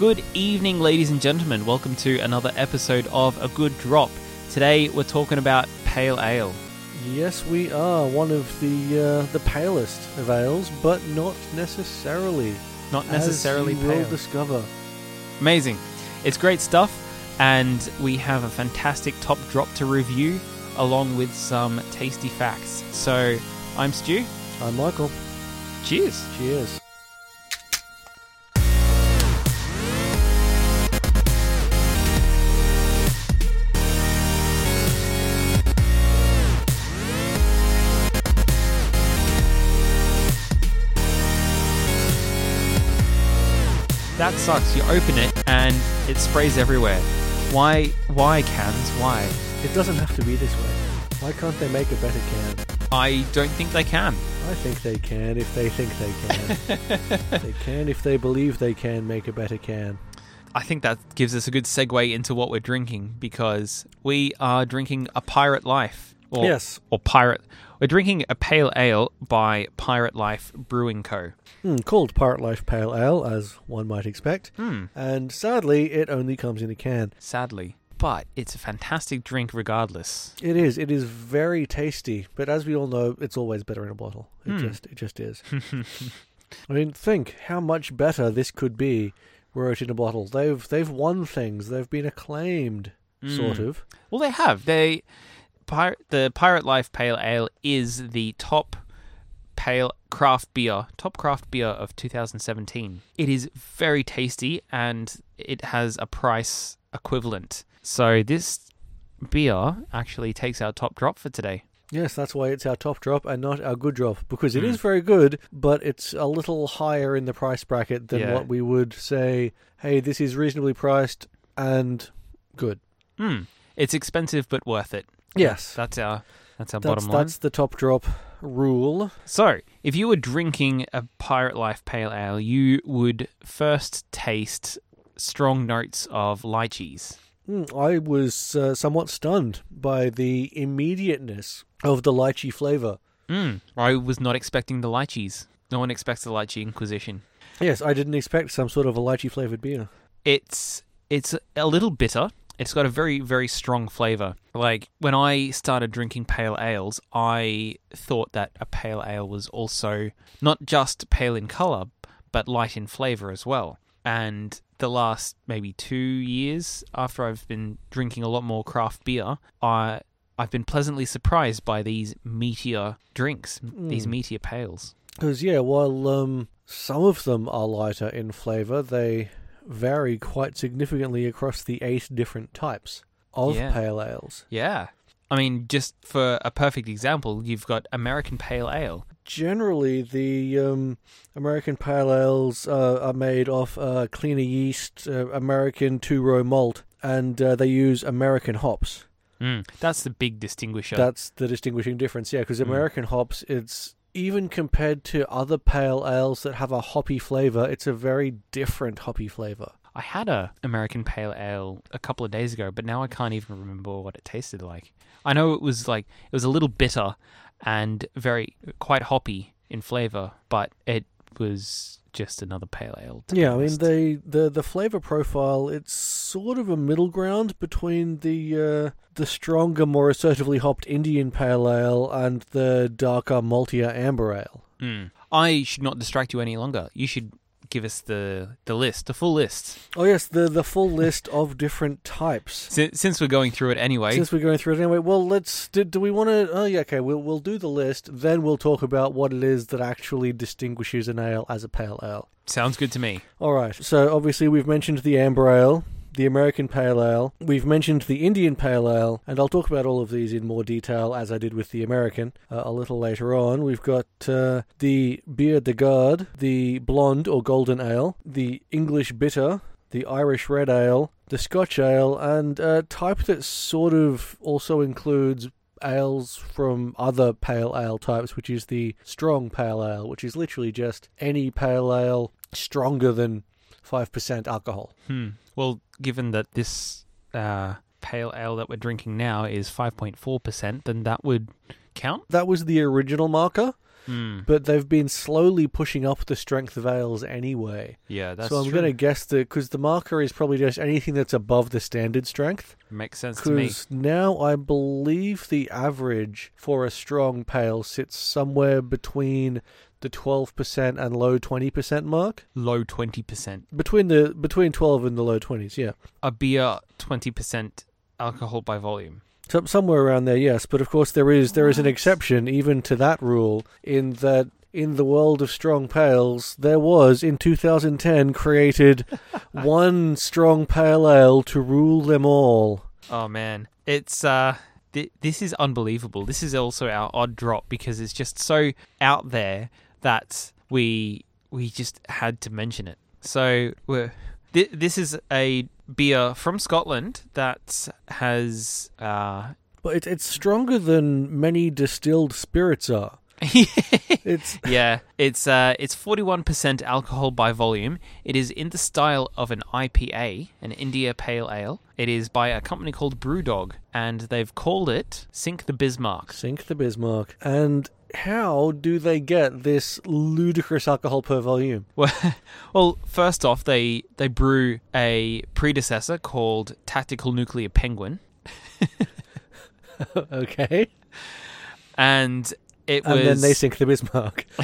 Good evening, ladies and gentlemen. Welcome to another episode of A Good Drop. Today we're talking about pale ale. Yes, we are one of the uh, the palest of ales, but not necessarily. Not necessarily as you pale. will discover. Amazing. It's great stuff, and we have a fantastic top drop to review, along with some tasty facts. So, I'm Stu. I'm Michael. Cheers. Cheers. That sucks. You open it and it sprays everywhere. Why? Why cans? Why? It doesn't have to be this way. Why can't they make a better can? I don't think they can. I think they can if they think they can. they can if they believe they can make a better can. I think that gives us a good segue into what we're drinking because we are drinking a Pirate Life. Or, Yes. Or Pirate. We're drinking a pale ale by Pirate Life Brewing Co. Hmm, called Pirate Life Pale Ale, as one might expect. Hmm. And sadly, it only comes in a can. Sadly. But it's a fantastic drink regardless. It is. It is very tasty, but as we all know, it's always better in a bottle. It Hmm. just, it just is. I mean, think how much better this could be were it in a bottle. They've, they've won things. They've been acclaimed, sort Mm. of. Well, they have. They Pir- the Pirate Life Pale Ale is the top pale craft beer, top craft beer of 2017. It is very tasty and it has a price equivalent. So this beer actually takes our top drop for today. Yes, that's why it's our top drop and not our good drop because it Hmm. is very good, but it's a little higher in the price bracket than Yeah. what we would say. Hey, this is reasonably priced and good. Hmm. It's expensive but worth it. Yes, That's our that's our that's bottom line. that's the top drop rule. So, if you were drinking a Pirate Life Pale Ale, you would first taste strong notes of lychees. Mm, I was uh, somewhat stunned by the immediateness of the lychee flavor. Mm, I was not expecting the lychees. No one expects the lychee inquisition. Yes, I didn't expect some sort of a lychee flavored beer. It's it's a little bitter. It's got a very very strong flavor. Like when I started drinking pale ales, I thought that a pale ale was also not just pale in color, but light in flavor as well. And the last maybe 2 years after I've been drinking a lot more craft beer, I I've been pleasantly surprised by these meteor drinks, these Mm. meteor pales. Because yeah, while um, some of them are lighter in flavor, they vary quite significantly across the eight different types of Yeah. pale ales. Yeah. I mean, just for a perfect example, you've got American Pale Ale. Generally, the um, American pale ales uh, are made off uh, cleaner yeast, uh, American two row malt, and uh, they use American hops. Mm, that's the big distinguisher. That's the distinguishing difference, yeah, because Mm. American hops, it's even compared to other pale ales that have a hoppy flavor, it's a very different hoppy flavor. I had a American Pale Ale a couple of days ago, but now I can't even remember what it tasted like. I know it was like it was a little bitter and very quite hoppy in flavor, but it was just another pale ale. Yeah, I mean they the the flavor profile. It's sort of a middle ground between the uh, the stronger, more assertively hopped Indian Pale Ale and the darker, maltier Amber Ale. Mm. I should not distract you any longer. You should give us the the list, the full list. Oh yes, the the full list of different types. Since, since we're going through it anyway. Since we're going through it anyway, well, let's. Do, do we want to? Oh yeah, okay. We'll we'll do the list. Then we'll talk about what it is that actually distinguishes an ale as a pale ale. Sounds good to me. All right. So obviously we've mentioned the amber ale, the American pale ale. We've mentioned the Indian pale ale, and I'll talk about all of these in more detail as I did with the American uh, a little later on. We've got uh, the Bier de Garde, the blonde or golden ale, the English bitter, the Irish red ale, the Scotch ale, and a type that sort of also includes ales from other pale ale types, which is the strong pale ale, which is literally just any pale ale stronger than 5% alcohol. Hmm. Well, given that this uh, pale ale that we're drinking now is 5.4%, then that would count. That was the original marker. Hmm. but they've been slowly pushing up the strength of ales anyway. Yeah, that's so I'm going to guess that because the marker is probably just anything that's above the standard strength. Makes sense to me. Because now I believe the average for a strong pale sits somewhere between the 12% and low 20% mark. Low twenty percent. Between the between 12 and the low 20s, yeah. A beer twenty percent alcohol by volume. So, somewhere around there, yes. But of course, there is there is an exception even to that rule in that in the world of strong pales, there was in 2010 created one strong pale ale to rule them all. Oh man, it's uh, th- this is unbelievable. This is also our odd drop because it's just so out there that we we just had to mention it. So we're. Th- this is a beer from Scotland that has uh, But it, it's stronger than many distilled spirits are. It's yeah, it's uh, it's forty one percent alcohol by volume. It is in the style of an IPA, an India Pale Ale. It is by a company called BrewDog, and they've called it Sink the Bismarck. Sink the Bismarck. And how do they get this ludicrous alcohol per volume? Well, well, first off, they they brew a predecessor called Tactical Nuclear Penguin, okay. and it was And then they sink the Bismarck.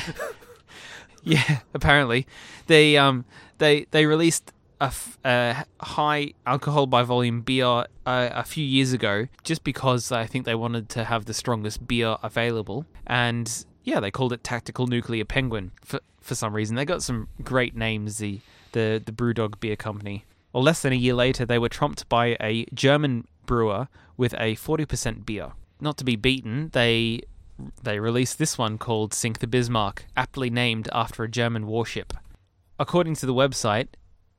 Yeah, apparently they um they they released a, f- a high alcohol by volume beer uh, a few years ago just because I think they wanted to have the strongest beer available. And yeah they called it Tactical Nuclear Penguin for for some reason. They got some great names the the the BrewDog beer company. Well less than a year later they were trumped by a German brewer with a 40% beer. Not to be beaten they they released this one called Sink the Bismarck, aptly named after a German warship. According to the website,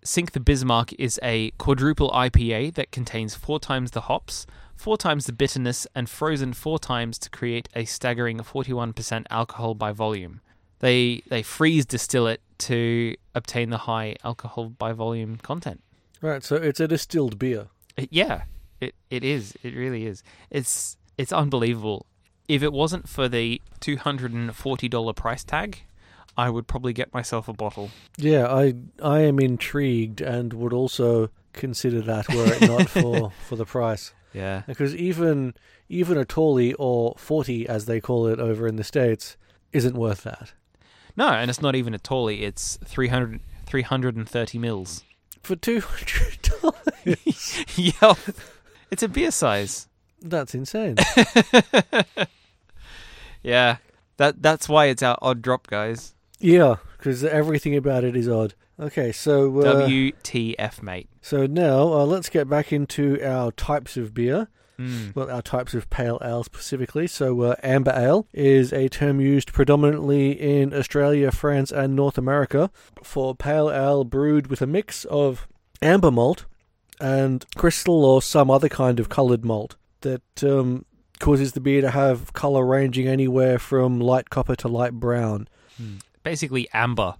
Sink the Bismarck is a quadruple IPA that contains four times the hops, four times the bitterness, and frozen four times to create a staggering 41% alcohol by volume. They they freeze distill it to obtain the high alcohol by volume content. right, so it's a distilled beer. It- yeah, it it is. It really is. It's it's unbelievable. If it wasn't for the two hundred and forty dollar price tag, I would probably get myself a bottle. Yeah, I I am intrigued and would also consider that were it not for, for the price. Yeah, Because even even a tallie or forty as they call it over in the States isn't worth that. no, and it's not even a tallie. It's 300, 330 mils. For two hundred dollars. yep, it's a beer size. That's insane. Yeah, that that's why it's our odd drop, guys. Yeah, because everything about it is odd. Okay, so uh, WTF, mate. so now uh, let's get back into our types of beer. Mm. well, our types of pale ale specifically. So, uh, amber ale is a term used predominantly in Australia, France, and North America for pale ale brewed with a mix of amber malt and crystal or some other kind of coloured malt that um, causes the beer to have colour ranging anywhere from light copper to light brown. Basically, amber,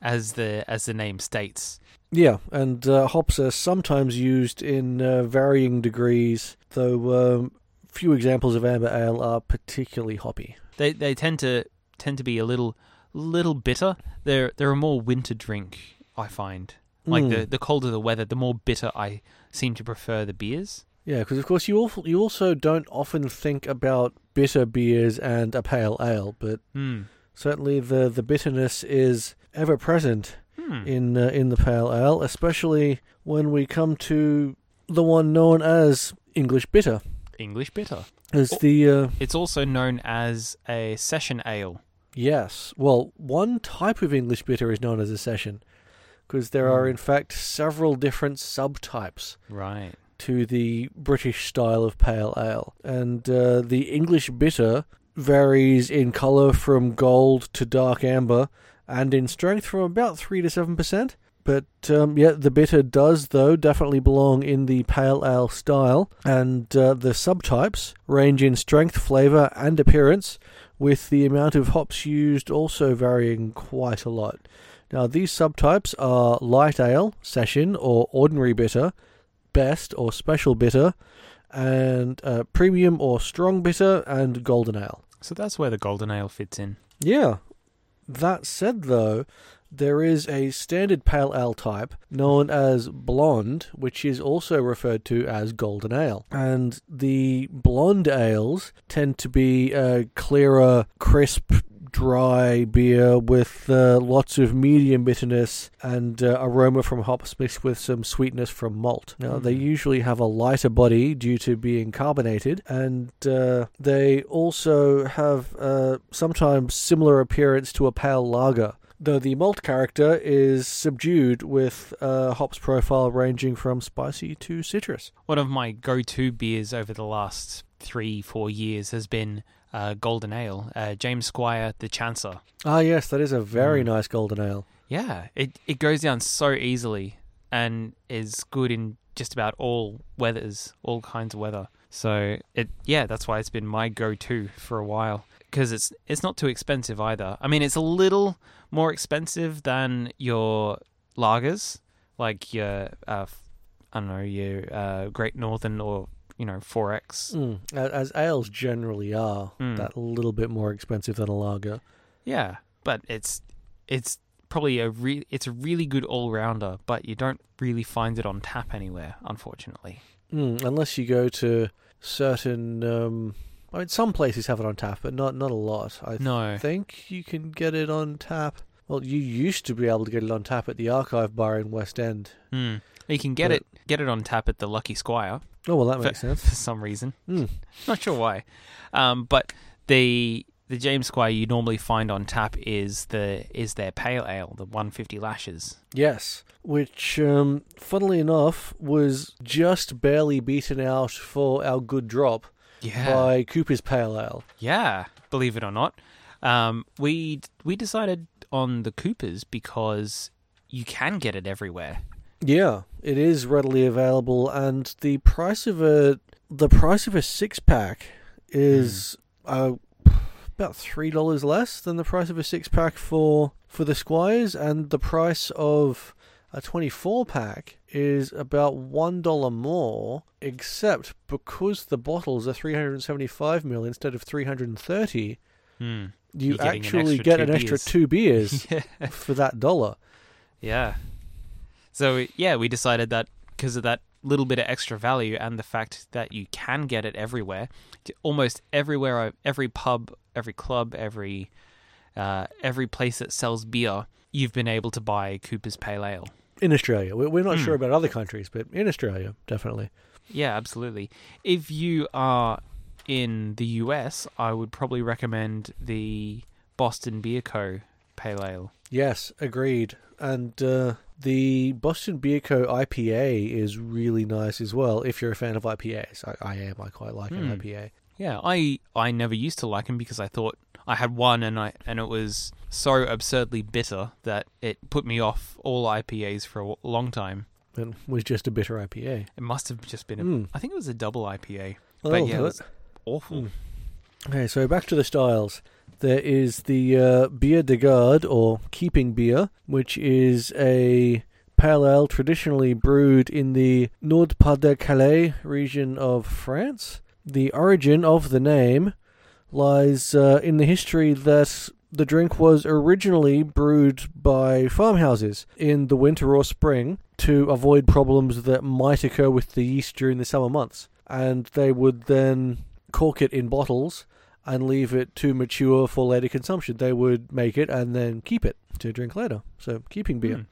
as the as the name states. Yeah, and uh, hops are sometimes used in uh, varying degrees, though um, few examples of amber ale are particularly hoppy. They they tend to tend to be a little little bitter. They're they're a more winter drink, I find. Like Mm. the the colder the weather, the more bitter I seem to prefer the beers. Yeah, because of course you also, you also don't often think about bitter beers and a pale ale, but Hmm. Certainly the, the bitterness is ever present Hmm. in uh, in the pale ale, especially when we come to the one known as English bitter. English bitter. As Oh. the uh, It's also known as a session ale. yes, well, one type of English bitter is known as a session, because there are Hmm. in fact several different subtypes. Right. to the British style of pale ale. And uh, the English bitter varies in colour from gold to dark amber and in strength from about 3 to 7%. But um, yeah, the bitter does, though, definitely belong in the pale ale style. And uh, the subtypes range in strength, flavour, and appearance, with the amount of hops used also varying quite a lot. Now, these subtypes are light ale, session, or ordinary bitter, best or special bitter, and uh, premium or strong bitter, and golden ale. So that's where the golden ale fits in. Yeah. That said, though, there is a standard pale ale type known as blonde, which is also referred to as golden ale. And the blonde ales tend to be a clearer, crisp, dry beer with uh, lots of medium bitterness and uh, aroma from hops mixed with some sweetness from malt. Now, they Mm. usually have a lighter body due to being carbonated, and uh, they also have uh, sometimes similar appearance to a pale lager. Though the malt character is subdued with a hops profile ranging from spicy to citrus. One of my go-to beers over the last three, four years has been uh, Golden Ale, uh, James Squire, the Chancer. Ah, yes, that is a very Mm. nice golden ale. Yeah, it it goes down so easily and is good in just about all weathers, all kinds of weather. So it yeah, that's why it's been my go-to for a while because it's it's not too expensive either. I mean, it's a little more expensive than your lagers, like your uh, I don't know your uh, Great Northern or you know 4X. Mm, as ales generally are, Mm. that little bit more expensive than a lager. Yeah, but it's it's probably a re- it's a really good all rounder, but you don't really find it on tap anywhere, unfortunately. Mm, unless you go to certain, um, I mean, some places have it on tap, but not not a lot. I No, think you can get it on tap. Well, you used to be able to get it on tap at the Archive Bar in West End. mm. You can get But- it get it on tap at the Lucky Squire Oh well, that for, makes sense. for some reason. Mm. Not sure why, um, but the the James Squire you normally find on tap is the is their pale ale, the 150 lashes. Yes, which, um, funnily enough, was just barely beaten out for our good drop Yeah, by Coopers Pale Ale. Yeah, believe it or not, um, we we decided on the Coopers because you can get it everywhere. Yeah, it is readily available, and the price of a the price of a six pack is uh, about three dollars less than the price of a six pack for for the Squires, and the price of a twenty four pack is about one dollar more. Except because the bottles are three hundred and seventy five mil instead of three hundred and thirty, Hmm. you You're getting an actually get an extra two beers yeah. for that dollar. Yeah. So yeah, we decided that because of that little bit of extra value and the fact that you can get it everywhere, almost everywhere, every pub, every club, every uh, every place that sells beer, you've been able to buy Coopers Pale Ale. In Australia, We- we're not Hmm. sure about other countries, but in Australia, definitely. Yeah, absolutely. If you are in the US, I would probably recommend the Boston Beer Co. Pale Ale. Yes, agreed. And uh, the Boston Beer Co. IPA is really nice as well. If you're a fan of IPAs, I, I am. I quite like an Hmm. IPA. Yeah, I I never used to like them because I thought I had one and I and it was so absurdly bitter that it put me off all IPAs for a long time. It was just a bitter IPA. It must have just been a Mm. I think it was a double IPA. But yeah, it it. was awful. Mm. Okay, so back to the styles. There is the uh, Bier de Garde, or Keeping Beer, which is a pale ale traditionally brewed in the Nord-Pas-de-Calais region of France. The origin of the name lies uh, in the history that the drink was originally brewed by farmhouses in the winter or spring to avoid problems that might occur with the yeast during the summer months. And they would then cork it in bottles and leave it to mature for later consumption. They would make it and then keep it to drink later. So, keeping beer. Hmm.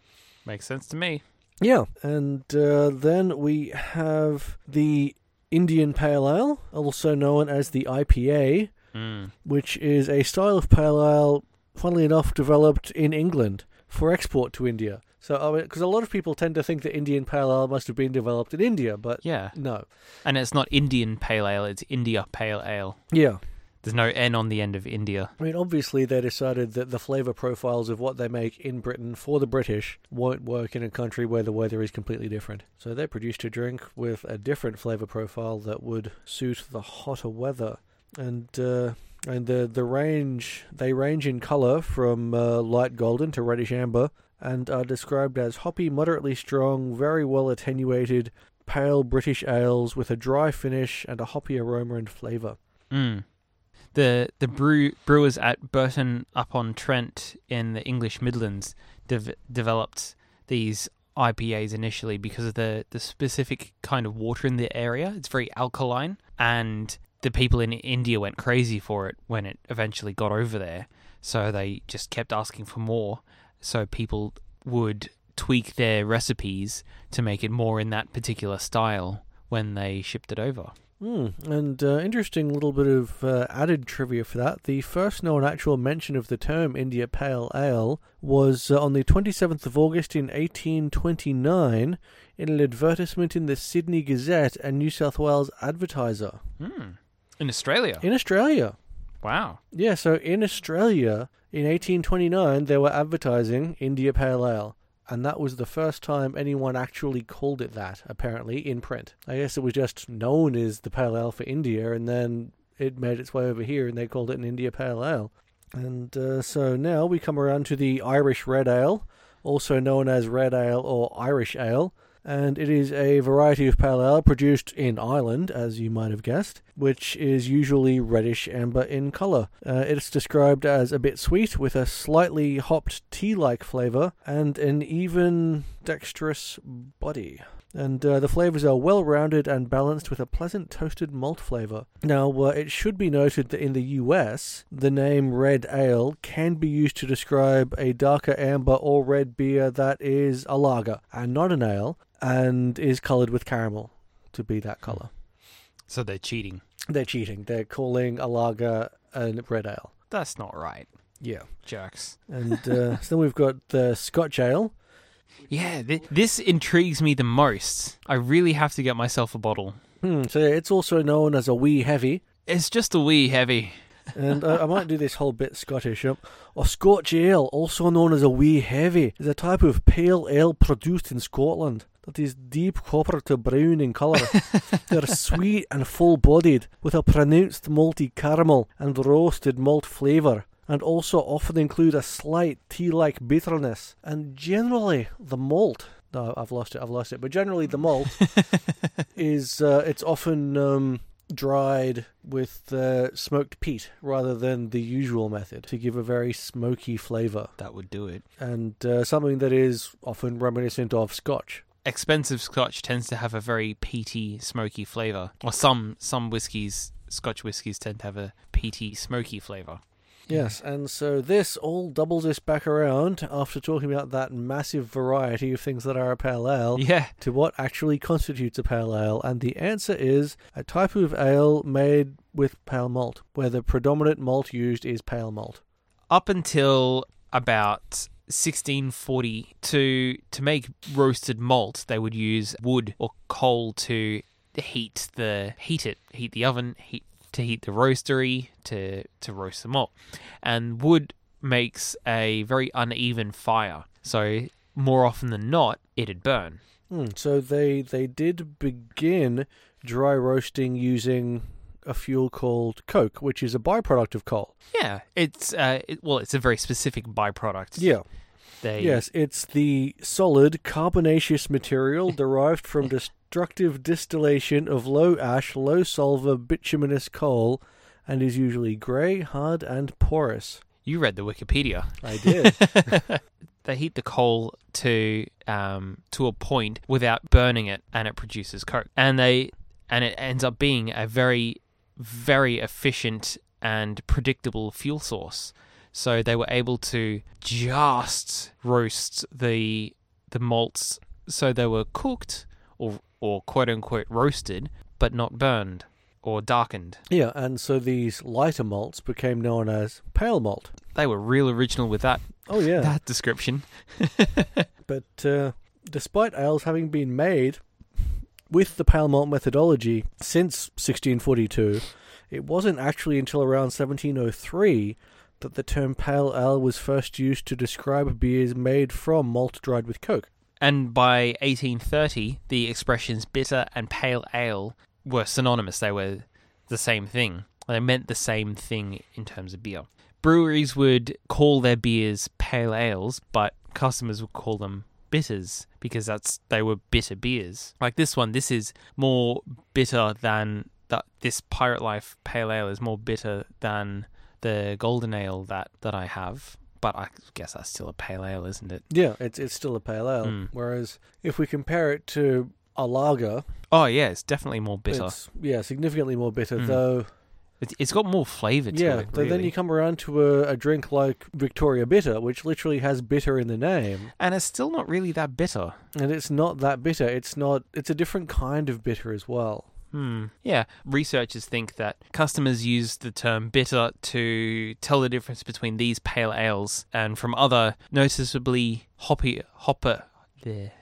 Makes sense to me. Yeah, and uh, then we have the Indian Pale Ale, also known as the IPA, Mm. which is a style of pale ale, funnily enough, developed in England for export to India. So, because a lot of people tend to think that Indian Pale Ale must have been developed in India, but Yeah, no. and it's not Indian Pale Ale; it's India Pale Ale. Yeah. There's no N on the end of India. I mean, obviously, they decided that the flavour profiles of what they make in Britain for the British won't work in a country where the weather is completely different. So they produced a drink with a different flavour profile that would suit the hotter weather. And uh, and the the range they range in colour from uh, light golden to reddish amber, and are described as hoppy, moderately strong, very well attenuated, pale British ales with a dry finish and a hoppy aroma and flavour. Mm. The the brew, brewers at Burton upon Trent in the English Midlands dev- developed these IPAs initially because of the the specific kind of water in the area. It's very alkaline, and the people in India went crazy for it when it eventually got over there. So they just kept asking for more. So people would tweak their recipes to make it more in that particular style when they shipped it over. Hmm, and uh, interesting little bit of uh, added trivia for that. The first known actual mention of the term India Pale Ale was uh, on the 27th of August in 1829 in an advertisement in the Sydney Gazette and New South Wales Advertiser. Hmm. In Australia. In Australia. Wow. Yeah, so in Australia in 1829 they were advertising India Pale Ale. And that was the first time anyone actually called it that, apparently, in print. I guess it was just known as the Pale Ale for India, and then it made its way over here and they called it an India Pale Ale. And uh, so now we come around to the Irish Red Ale, also known as Red Ale or Irish Ale. And it is a variety of pale ale produced in Ireland, as you might have guessed, which is usually reddish amber in colour. Uh, it's described as a bit sweet with a slightly hopped tea like flavour and an even dextrinous body and uh, the flavors are well rounded and balanced with a pleasant toasted malt flavor. Now, uh, it should be noted that in the US, the name red ale can be used to describe a darker amber or red beer that is a lager and not an ale and is colored with caramel to be that color. So they're cheating. They're cheating. They're calling a lager a red ale. That's not right. Yeah. Jerks. And uh, so then we've got the Scotch ale. Yeah, th- this intrigues me the most. I really have to get myself a bottle. Hmm, so yeah, it's also known as a wee heavy. It's just a wee heavy. and uh, I might do this whole bit Scottish. Um, a Scotch ale, also known as a wee heavy, is a type of pale ale produced in Scotland that is deep copper to brown in colour. They're sweet and full bodied, with a pronounced malty caramel and roasted malt flavour, and also often include a slight tea like bitterness. And generally, the malt. No, I've lost it, I've lost it. But generally, the malt is. Uh, it's often. Um, dried with uh, smoked peat rather than the usual method to give a very smoky flavour. That would do it. And uh, something that is often reminiscent of Scotch. Expensive Scotch tends to have a very peaty, smoky flavour. Or some some whiskies, Scotch whiskies tend to have a peaty, smoky flavour. Yes, and so this all doubles us back around after talking about that massive variety of things that are a pale ale Yeah. to what actually constitutes a pale ale. And the answer is a type of ale made with pale malt, where the predominant malt used is pale malt. Up until about 1640 to to make roasted malt they would use wood or coal to heat the heat it heat the oven heat to heat the roastery to to roast the malt. And wood makes a very uneven fire so more often than not it'd burn. Hmm, so they they did begin dry roasting using a fuel called coke, which is a byproduct of coal. yeah it's uh it, well it's a very specific byproduct Yeah. they Yes, it's the solid carbonaceous material derived from destructive distillation of low ash, low sulfur bituminous coal and is usually grey, hard and porous. you read the wikipedia I did. they heat the coal to um, to a point without burning it, and it produces coke. And they and it ends up being a very very efficient and predictable fuel source. So they were able to just roast the the malts so they were cooked or or quote unquote roasted, but not burned or darkened. yeah, and so these lighter malts became known as pale malt. They were real original with that Oh yeah. that description. But uh, despite ales having been made with the pale malt methodology since 1642, it wasn't actually until around 1703 that the term pale ale was first used to describe beers made from malt dried with coke. And by 1830, the expressions bitter and pale ale were synonymous. They were the same thing. They meant the same thing in terms of beer. Breweries would call their beers pale ales, but customers would call them bitters because that's they were bitter beers. Like this one, this is more bitter than that this Pirate Life Pale Ale is more bitter than the Golden Ale that that I have. But I guess that's still a pale ale, isn't it? Yeah, it's it's still a pale ale. Mm. Whereas if we compare it to a lager, Oh yeah, it's definitely more bitter. yeah significantly more bitter. Mm. Though It's, it's got more flavour to yeah, it. but then you come around to a, a drink like Victoria Bitter, which literally has bitter in the name, and it's still not really that bitter. and it's not that bitter. It's not. It's a different kind of bitter as well. Hmm. Yeah, researchers think that customers use the term bitter to tell the difference between these pale ales and from other noticeably hoppy hopper there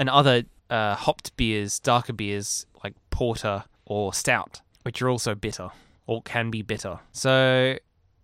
and other uh, hopped beers, darker beers like porter or stout, which are also bitter or can be bitter. So,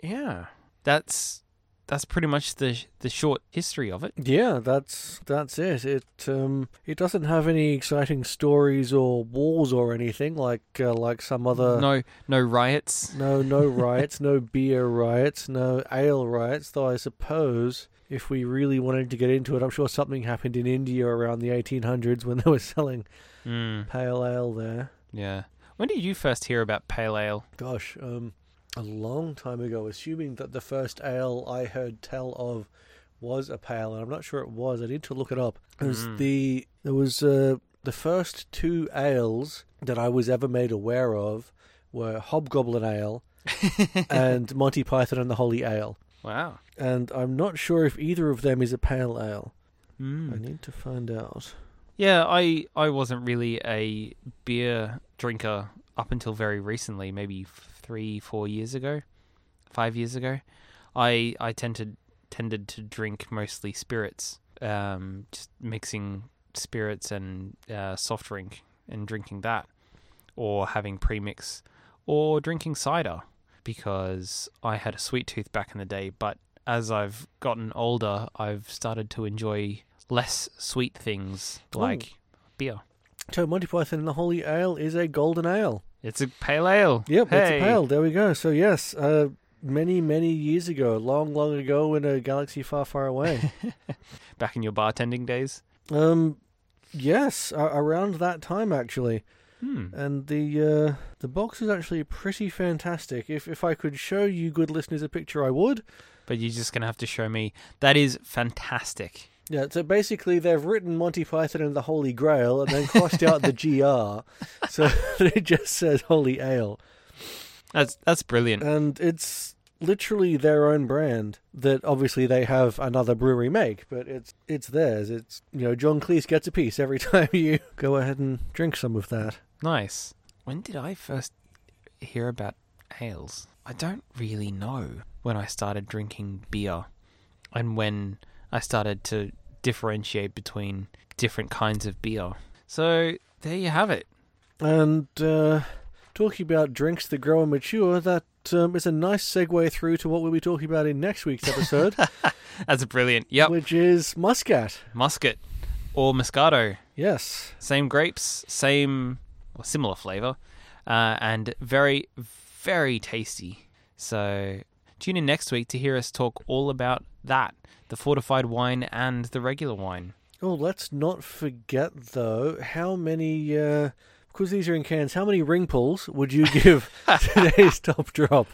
yeah, that's that's pretty much the the short history of it. Yeah, that's that's it. It um it doesn't have any exciting stories or wars or anything like uh, like some other no no riots. no no riots, no beer riots, no ale riots. Though I suppose if we really wanted to get into it, I'm sure something happened in India around the 1800s when they were selling Hmm. pale ale there. yeah. When did you first hear about pale ale? Gosh, um, a long time ago. Assuming that the first ale I heard tell of was a pale, and I'm not sure it was. I need to look it up. It was Mm. the there was uh, the first two ales that I was ever made aware of were Hobgoblin Ale and Monty Python and the Holy Ale. Wow. And I'm not sure if either of them is a pale ale. I Mm. need to find out. Yeah, I I wasn't really a beer drinker up until very recently, maybe three, four years ago, five years ago. I I tended tended to drink mostly spirits, um, just mixing spirits and uh, soft drink and drinking that, or having premix, or drinking cider, because I had a sweet tooth back in the day. But as I've gotten older, I've started to enjoy less sweet things like beer. So Monty Python and the Holy Ale is a golden ale. It's a pale ale. Yep, hey. it's a pale. There we go. So yes, uh, many many years ago, long long ago, in a galaxy far far away. Back in your bartending days. um, yes, a- around that time actually. Hmm. And the uh, the box is actually pretty fantastic. If if I could show you good listeners a picture, I would. But you're just gonna have to show me. That is fantastic. Yeah. So basically, they've written Monty Python and the Holy Grail, and then crossed out the GR, so that it just says Holy Ale. That's that's brilliant. and it's literally their own brand that obviously they have another brewery make, but it's it's theirs. It's you know John Cleese gets a piece every time you go ahead and drink some of that. Nice. When did I first hear about ales? I don't really know when I started drinking beer and when I started to differentiate between different kinds of beer. So there you have it. And uh, talking about drinks that grow and mature, that um, is a nice segue through to what we'll be talking about in next week's episode, That's brilliant. Yep. which is Muscat. Muscat or Moscato. Yes. Same grapes, same or similar flavor, uh, and very, very tasty. So tune in next week to hear us talk all about that the fortified wine and the regular wine. Oh, let's not forget though how many. Uh, because these are in cans, how many ring pulls would you give today's top drop?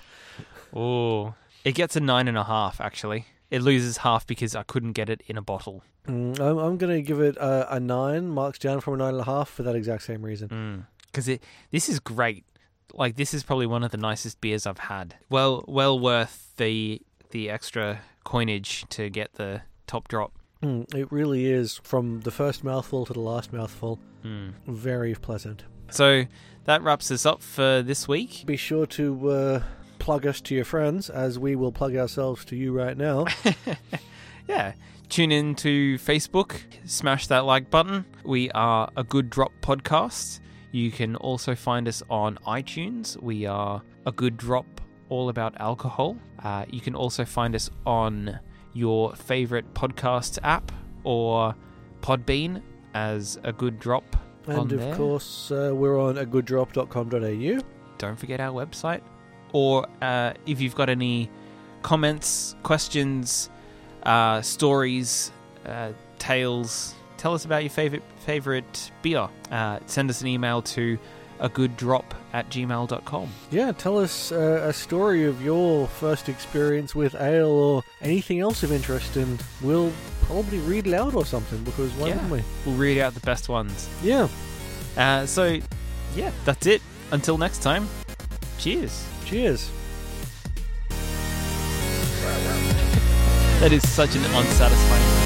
Oh, it gets a nine and a half, actually. It loses half because I couldn't get it in a bottle. Mm, I'm, I'm going to give it a, a nine, marks down from a nine and a half for that exact same reason. Because it this is great. Like this is probably one of the nicest beers I've had. Well, well worth the the extra coinage to get the top drop. Mm, it really is from the first mouthful to the last mouthful. Mm. Very pleasant. So that wraps us up for this week. Be sure to uh, plug us to your friends, as we will plug ourselves to you right now. Yeah. Tune in to Facebook, smash that like button. We are a good drop podcast. You can also find us on iTunes. We are a good drop all about alcohol. Uh, you can also find us on your favorite podcast app or Podbean as a good drop. And of there. course, uh, we're on a gooddrop.com.au. don't forget our website. Or uh, if you've got any comments, questions, uh, stories, uh, tales, tell us about your favorite favorite beer. Uh, send us an email to a good drop at gmail.com. Yeah, tell us uh, a story of your first experience with ale or anything else of interest, and we'll probably read it out or something because why Yeah. wouldn't we? We'll read out the best ones. Yeah. Uh, so, yeah, that's it. Until next time, cheers. Cheers. That is such an unsatisfying.